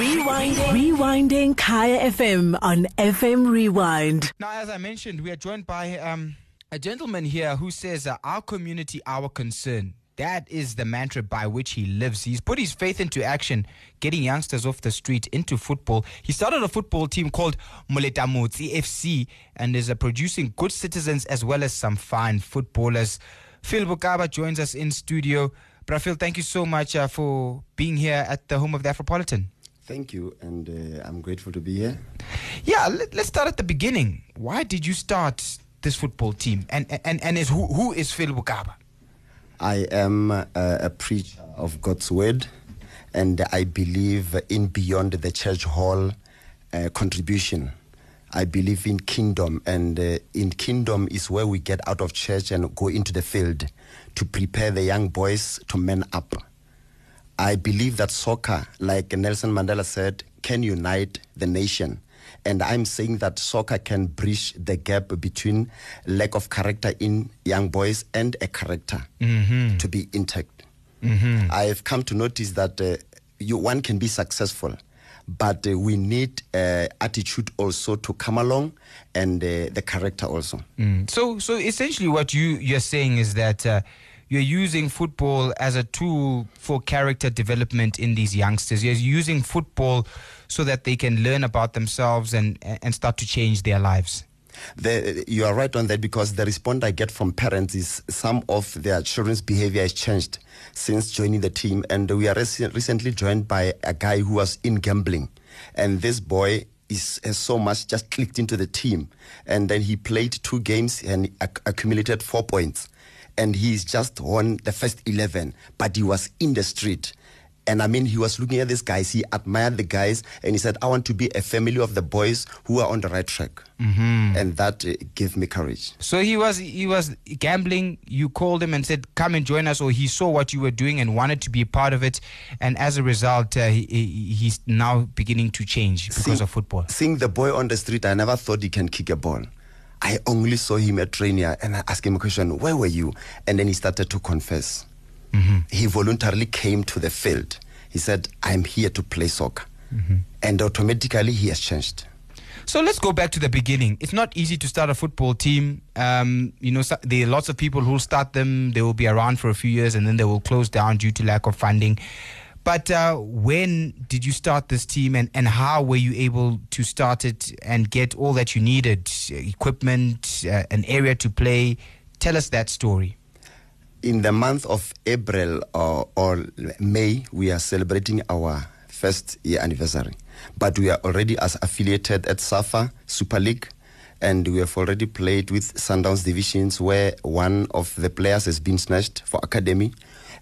Rewinding. Rewinding Kaya FM on FM Rewind. Now, as I mentioned, we are joined by um, a gentleman here who says, uh, Our community, our concern. That is the mantra by which he lives. He's put his faith into action, getting youngsters off the street into football. He started a football team called Moleta Mmutsi FC and is uh, producing good citizens as well as some fine footballers. Phil Bokaba joins us in studio. Brafil, thank you so much uh, for being here at the home of the Afropolitan. Thank you, and uh, I'm grateful to be here. Yeah, let, us start at the beginning. Why did you start this football team? And and and is who who is Phil Bokaba? I am a, a preacher of God's word, and I believe in beyond the church hall uh, contribution. I believe in kingdom, and uh, in kingdom is where we get out of church and go into the field to prepare the young boys to man up. I believe that soccer, like Nelson Mandela said, can unite the nation. And I'm saying that soccer can bridge the gap between lack of character in young boys and a character mm-hmm. to be intact. Mm-hmm. I've come to notice that uh, you, one can be successful, but uh, we need uh, attitude also to come along and uh, the character also. Mm. So, so essentially, what you you're saying is that uh, you're using football as a tool for character development in these youngsters. You're using football so that they can learn about themselves and, and start to change their lives. The, you are right on that because the response I get from parents is some of their children's behavior has changed since joining the team. And we are rec- recently joined by a guy who was in gambling. And this boy is, has so much just clicked into the team. And then he played two games and ac- accumulated four points and he's just won the first 11, but he was in the street. And I mean, he was looking at these guys, he admired the guys, and he said, I want to be a family of the boys who are on the right track. Mm-hmm. And that uh, gave me courage. So he was he was gambling. You called him and said, Come and join us, or he saw what you were doing and wanted to be a part of it. And as a result, uh, he, he's now beginning to change because seeing, of football. Seeing the boy on the street, I never thought he can kick a ball. I only saw him at training and I asked him a question, where were you? And then he started to confess. Mm-hmm. He voluntarily came to the field. He said, I'm here to play soccer. Mm-hmm. And automatically he has changed. So let's go back to the beginning. It's not easy to start a football team. Um, you know, there are lots of people who start them. They will be around for a few years and then they will close down due to lack of funding. But uh, when did you start this team and, and how were you able to start it and get all that you needed equipment, uh, an area to play? Tell us that story. In the month of April or, or May, we are celebrating our first year anniversary. But we are already as affiliated at SAFA Super League and we have already played with Sundowns divisions where one of the players has been snatched for academy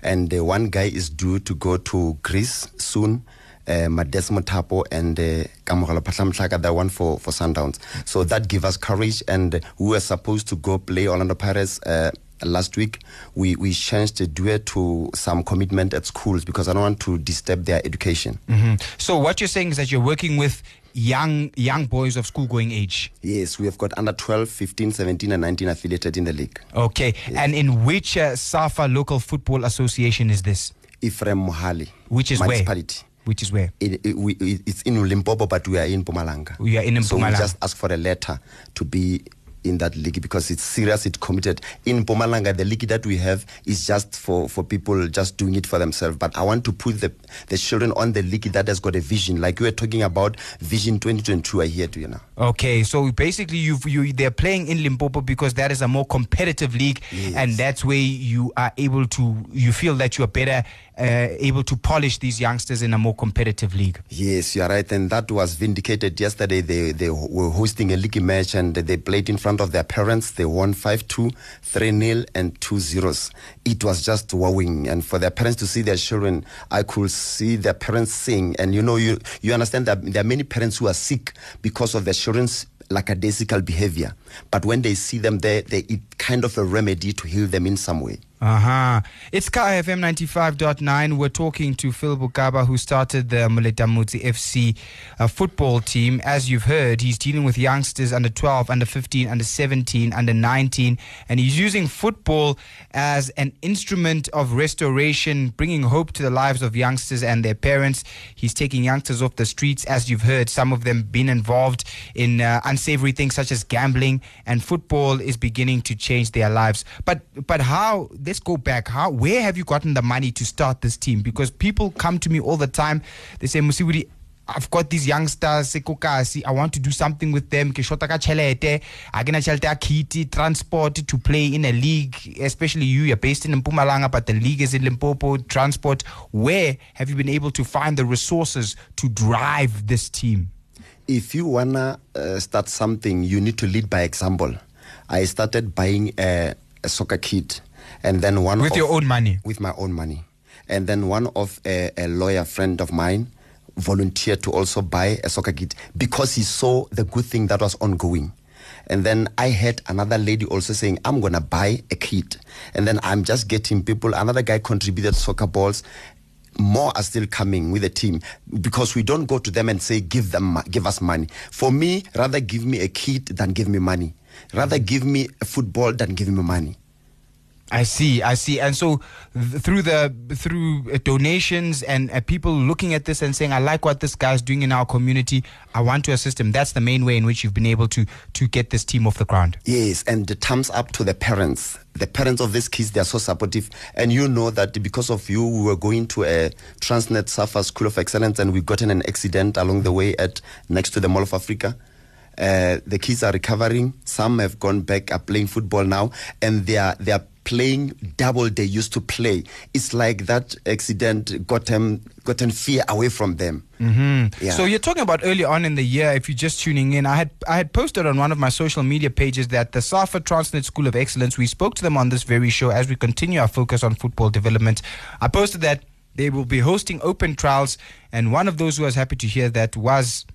and uh, one guy is due to go to Greece soon. Uh, Mades Mothapo and uh, Phatlamhlaka, the one for, for Sundowns. So that gave us courage, and we were supposed to go play Orlando Pirates uh, last week. We, we changed the due to some commitment at schools because I don't want to disturb their education. Mm-hmm. So what you're saying is that you're working with young young boys of school going age. Yes, we have got under 12, 15, 17, and 19 affiliated in the league. Okay, yes. and in which uh, SAFA local football association is this? Ephraim Mogale. Which is where? Which is where? It, it, we, it's in Limpopo, but we are in Pumalanga. We are in Mpumalanga. So we just ask for a letter to be in that league because it's serious, it's committed. In Mpumalanga, the league that we have is just for, for people just doing it for themselves. But I want to put the, the children on the league that has got a vision. Like you were talking about Vision 2022, I hear to you now. Okay, so basically you you they're playing in Limpopo because that is a more competitive league yes. and that's where you are able to, you feel that you are better Uh, able to polish these youngsters in a more competitive league. Yes, you are right. And that was vindicated yesterday. They, they were hosting a league match and they played in front of their parents. They won 5 2, 3 0, and 2 zeros. It was just wowing. And for their parents to see their children, I could see their parents sing. And you know, you, you understand that there are many parents who are sick because of their children's lackadaisical behavior. But when they see them there, they, it kind of a remedy to heal them in some way. Uh huh. It's Kaya FM 95.9. We're talking to Phil Bokaba, who started the Moleta Mmutsi FC uh, football team. As you've heard, he's dealing with youngsters under 12, under 15, under 17, under 19, and he's using football as an instrument of restoration, bringing hope to the lives of youngsters and their parents. He's taking youngsters off the streets, as you've heard, some of them been involved in uh, unsavory things such as gambling, and football is beginning to change their lives. But but how? Let's go back. How? Where have you gotten the money to start this team? Because people come to me all the time. They say, Musiwudi, I've got these youngsters, I want to do something with them. Ke shota ka chelete, I gonna chelete kiti, transport to play in a league, especially you, you're based in Mpumalanga, but the league is in Limpopo, transport. Where have you been able to find the resources to drive this team? If you wanna uh, start something, you need to lead by example. I started buying a, a soccer kit, and then one With of- your own money? with my own money, and then one of a, a lawyer friend of mine volunteered to also buy a soccer kit because he saw the good thing that was ongoing. And then I had another lady also saying, I'm going to buy a kit. And then I'm just getting people. Another guy contributed soccer balls. More are still coming with the team because we don't go to them and say, give them, give us money. For me, rather give me a kit than give me money. Rather give me a football than give me money. I see, I see, and so th- through the through uh, donations and uh, people looking at this and saying, "I like what this guy's doing in our community. I want to assist him." That's the main way in which you've been able to to get this team off the ground. Yes, and the thumbs up to the parents. The parents of these kids, they are so supportive. And you know that because of you, we were going to a Transnet Safa School of Excellence and we got in an accident along the way at next to the Mall of Africa. Uh, the kids are recovering. Some have gone back, are playing football now, and they are they are playing double they used to play. It's like that accident got them gotten fear away from them. Mm-hmm. Yeah. So you're talking about early on in the year. If you're just tuning in, I had I had posted on one of my social media pages that the Safa Transnet School of Excellence. We spoke to them on this very show as we continue our focus on football development. I posted that they will be hosting open trials, and one of those who was happy to hear that was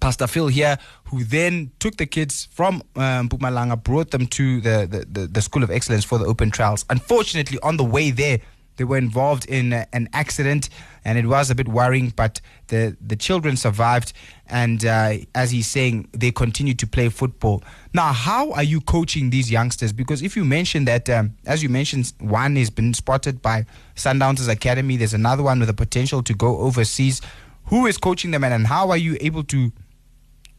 Pastor Phil here, who then took the kids from um, Pumalanga, brought them to the, the, the, the School of Excellence for the open trials. Unfortunately, on the way there, they were involved in uh, an accident, and it was a bit worrying. But the the children survived, and uh, as he's saying, they continue to play football. Now, how are you coaching these youngsters? Because if you mention that, um, as you mentioned, one has been spotted by Sundowns Academy. There's another one with the potential to go overseas. Who is coaching them, and, and how are you able to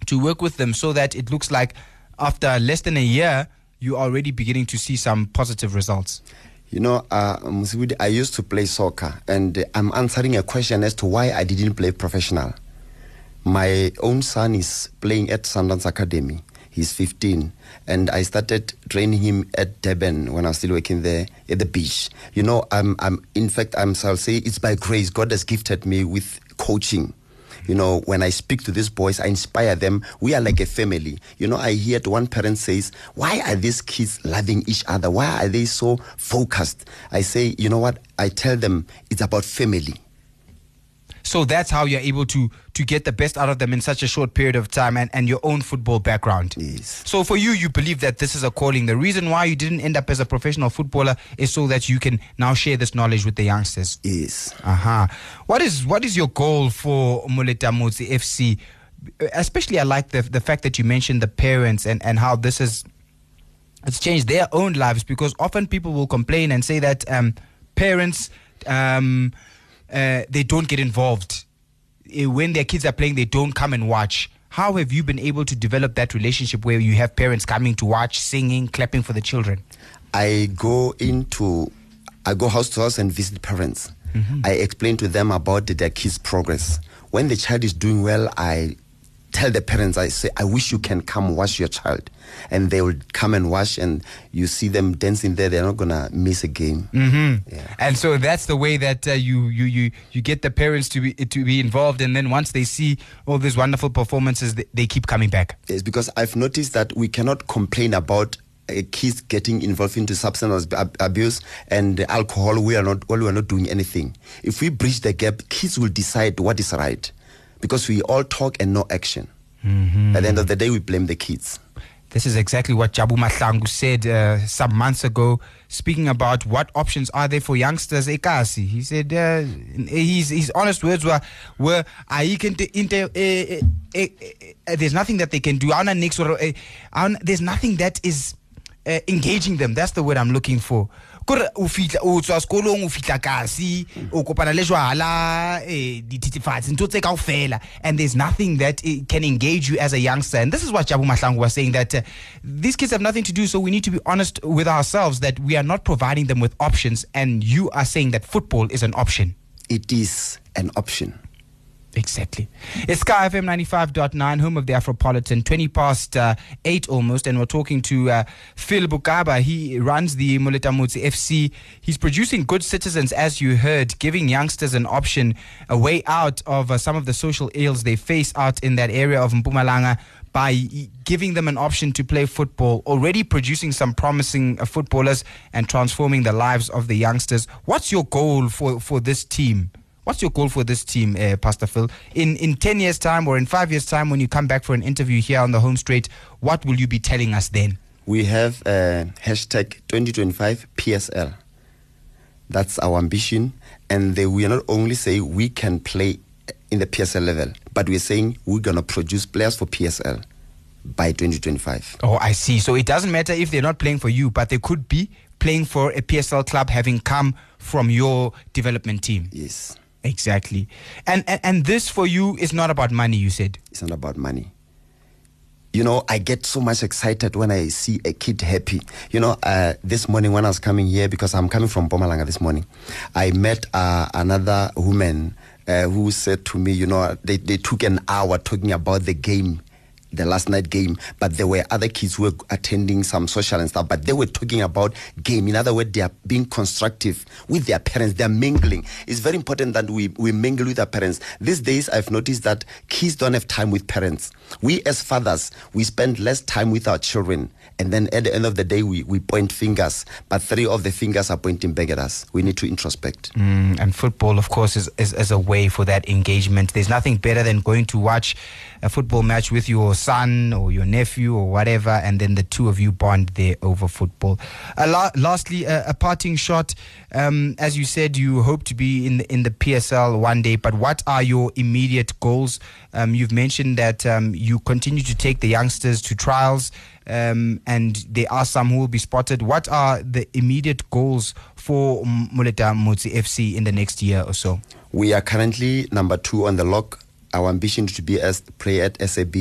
to work with them so that it looks like after less than a year, you're already beginning to see some positive results? You know, uh, I used to play soccer, and I'm answering a question as to why I didn't play professional. My own son is playing at Sundowns Academy. He's 15, and I started training him at Durban when I was still working there at the beach. You know, I'm, I'm in fact, I'm, I'll say it's by grace. God has gifted me with coaching. You know, when I speak to these boys, I inspire them. We are like a family. You know, I hear one parent says, Why are these kids loving each other? Why are they so focused? I say, You know what? I tell them it's about family. So that's how you're able to to get the best out of them in such a short period of time and, and your own football background. Yes. So for you, you believe that this is a calling. The reason why you didn't end up as a professional footballer is so that you can now share this knowledge with the youngsters. Yes. Uh-huh. What is what is your goal for Muleta Moleta Mmutsi FC? Especially I like the the fact that you mentioned the parents and, and how this has it's changed their own lives because often people will complain and say that um, parents um, uh, they don't get involved Eh, when their kids are playing they don't come and watch how have you been able to develop that relationship where you have parents coming to watch singing clapping for the children I go into, I go house to house and visit parents. I explain to them about their kids' progress. When the child is doing well, I tell the parents, I say, I wish you can come wash your child. And they will come and wash, and you see them dancing there. They're not going to miss a game. Mm-hmm. Yeah. And so that's the way that uh, you, you you you get the parents to be to be involved, and then once they see all these wonderful performances, they, they keep coming back. Yes, because I've noticed that we cannot complain about uh, kids getting involved into substance abuse and alcohol. We are not. Well, we are not doing anything. If we bridge the gap, kids will decide what is right, because we all talk and no action. At the end of the day, we blame the kids. This is exactly what Jabu Mahlangu said uh, some months ago, speaking about what options are there for youngsters. Ekasi, he said uh, his his honest words were were I can inter, eh, eh, eh, there's nothing that they can do. There's nothing that is uh, engaging them. That's the word I'm looking for. Kore o fitla o tswa sekolong o fitla kasi o kopana le jwala eh dithethefatsi ntho tse kaofela. And there's nothing that eh, can engage you as a youngster. And this is what Jabu Mahlangu was saying that uh, these kids have nothing to do so we need to be honest with ourselves that we are not providing them with options. And you are saying that football is an option. It is an option Exactly. It's Sky FM 95.9, home of the Afropolitan, 20 past uh, 8 almost. And we're talking to uh, Phil Bokaba. He runs the Moleta Mmutsi FC. He's producing good citizens, as you heard, giving youngsters an option, a way out of uh, some of the social ills they face out in that area of Mpumalanga by giving them an option to play football, already producing some promising uh, footballers and transforming the lives of the youngsters. What's your goal for, for this team? What's your goal for this team, uh, Pastor Phil? In in ten years' time or in five years' time, when you come back for an interview here on the home straight, what will you be telling us then? We have uh, hashtag 2025 PSL. That's our ambition, and they, we are not only say we can play in the PSL level, but we're saying we're gonna produce players for PSL by 2025. Oh, I see. So it doesn't matter if they're not playing for you, but they could be playing for a PSL club having come from your development team. Yes. Exactly. And, and and this for you is not about money, you said. It's not about money. You know, I get so much excited when I see a kid happy. You know, uh, this morning when I was coming here, because I'm coming from Mpumalanga this morning, I met uh, another woman uh, who said to me, you know, they, they took an hour talking about the game the last night game, but there were other kids who were attending some social and stuff, but they were talking about game. In other words, they are being constructive with their parents. They're mingling. It's very important that we, we mingle with our parents. These days, I've noticed that kids don't have time with parents. We as fathers, we spend less time with our children. And then at the end of the day, we, we point fingers, but three of the fingers are pointing back at us. We need to introspect. Mm, and football, of course, is, is, is a way for that engagement. There's nothing better than going to watch a football match with your son or your nephew or whatever, and then the two of you bond there over football. Uh, la- lastly, a parting shot. Um, as you said, you hope to be in the, in the PSL one day, but what are your immediate goals? Um, you've mentioned that um, you continue to take the youngsters to trials. Um, and there are some who will be spotted. What are the immediate goals for Moleta Mmutsi FC in the next year or so? We are currently number two on the log. Our ambition is to be as play at SAB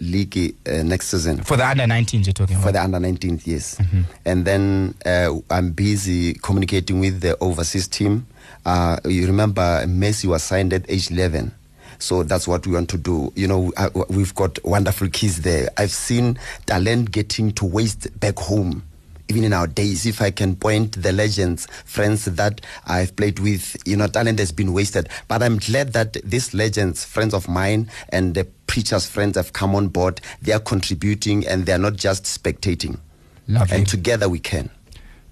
league uh, next season. For the under 19s, you're talking For about? the under 19th, yes. And then uh, I'm busy communicating with the overseas team. Uh, you remember Messi was signed at age 11. So that's what we want to do. You know, uh, we've got wonderful kids there. I've seen talent getting to waste back home. Even in our days, if I can point the legends, friends that I've played with, you know, talent has been wasted. But I'm glad that these legends, friends of mine, and the preachers' friends have come on board. They are contributing and they are not just spectating. Lovely. And together we can.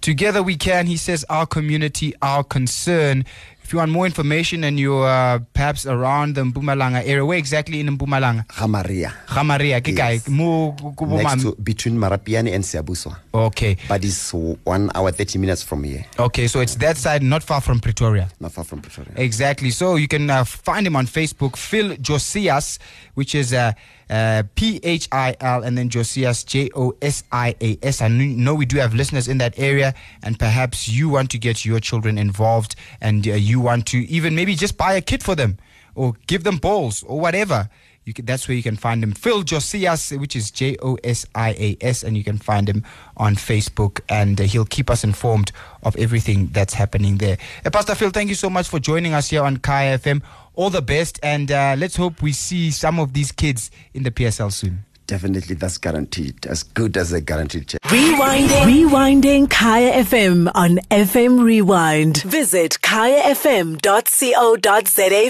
Together we can, he says, our community, our concern. If you want more information and you're uh, perhaps around the Mpumalanga area, where exactly in Mpumalanga? Hamaria. Gamaria, ke kae? Yes. Mo- ku- ku- bo Next to, between Marapyane and Siabuswa. Okay. But it's one hour, 30 minutes from here, Okay, so it's that side, not far from Pretoria. not far from Pretoria. Exactly. So you can uh, find him on Facebook, Phil Josias, which is uh, uh, P H I L and then Josias, J O S I A S. I know we do have listeners in that area, and perhaps you want to get your children involved and uh, you want to even maybe just buy a kit for them or give them balls or whatever. You can, that's where you can find him. Phil Josias, which is J O S I A S, and you can find him on Facebook, and uh, he'll keep us informed of everything that's happening there. Uh, Pastor Phil, thank you so much for joining us here on Kaya FM. All the best, and uh, let's hope we see some of these kids in the PSL soon. Definitely, that's guaranteed. As good as a guaranteed check. Rewinding. Rewinding Kaya FM on FM Rewind. Visit kayafm.co.za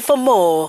for more.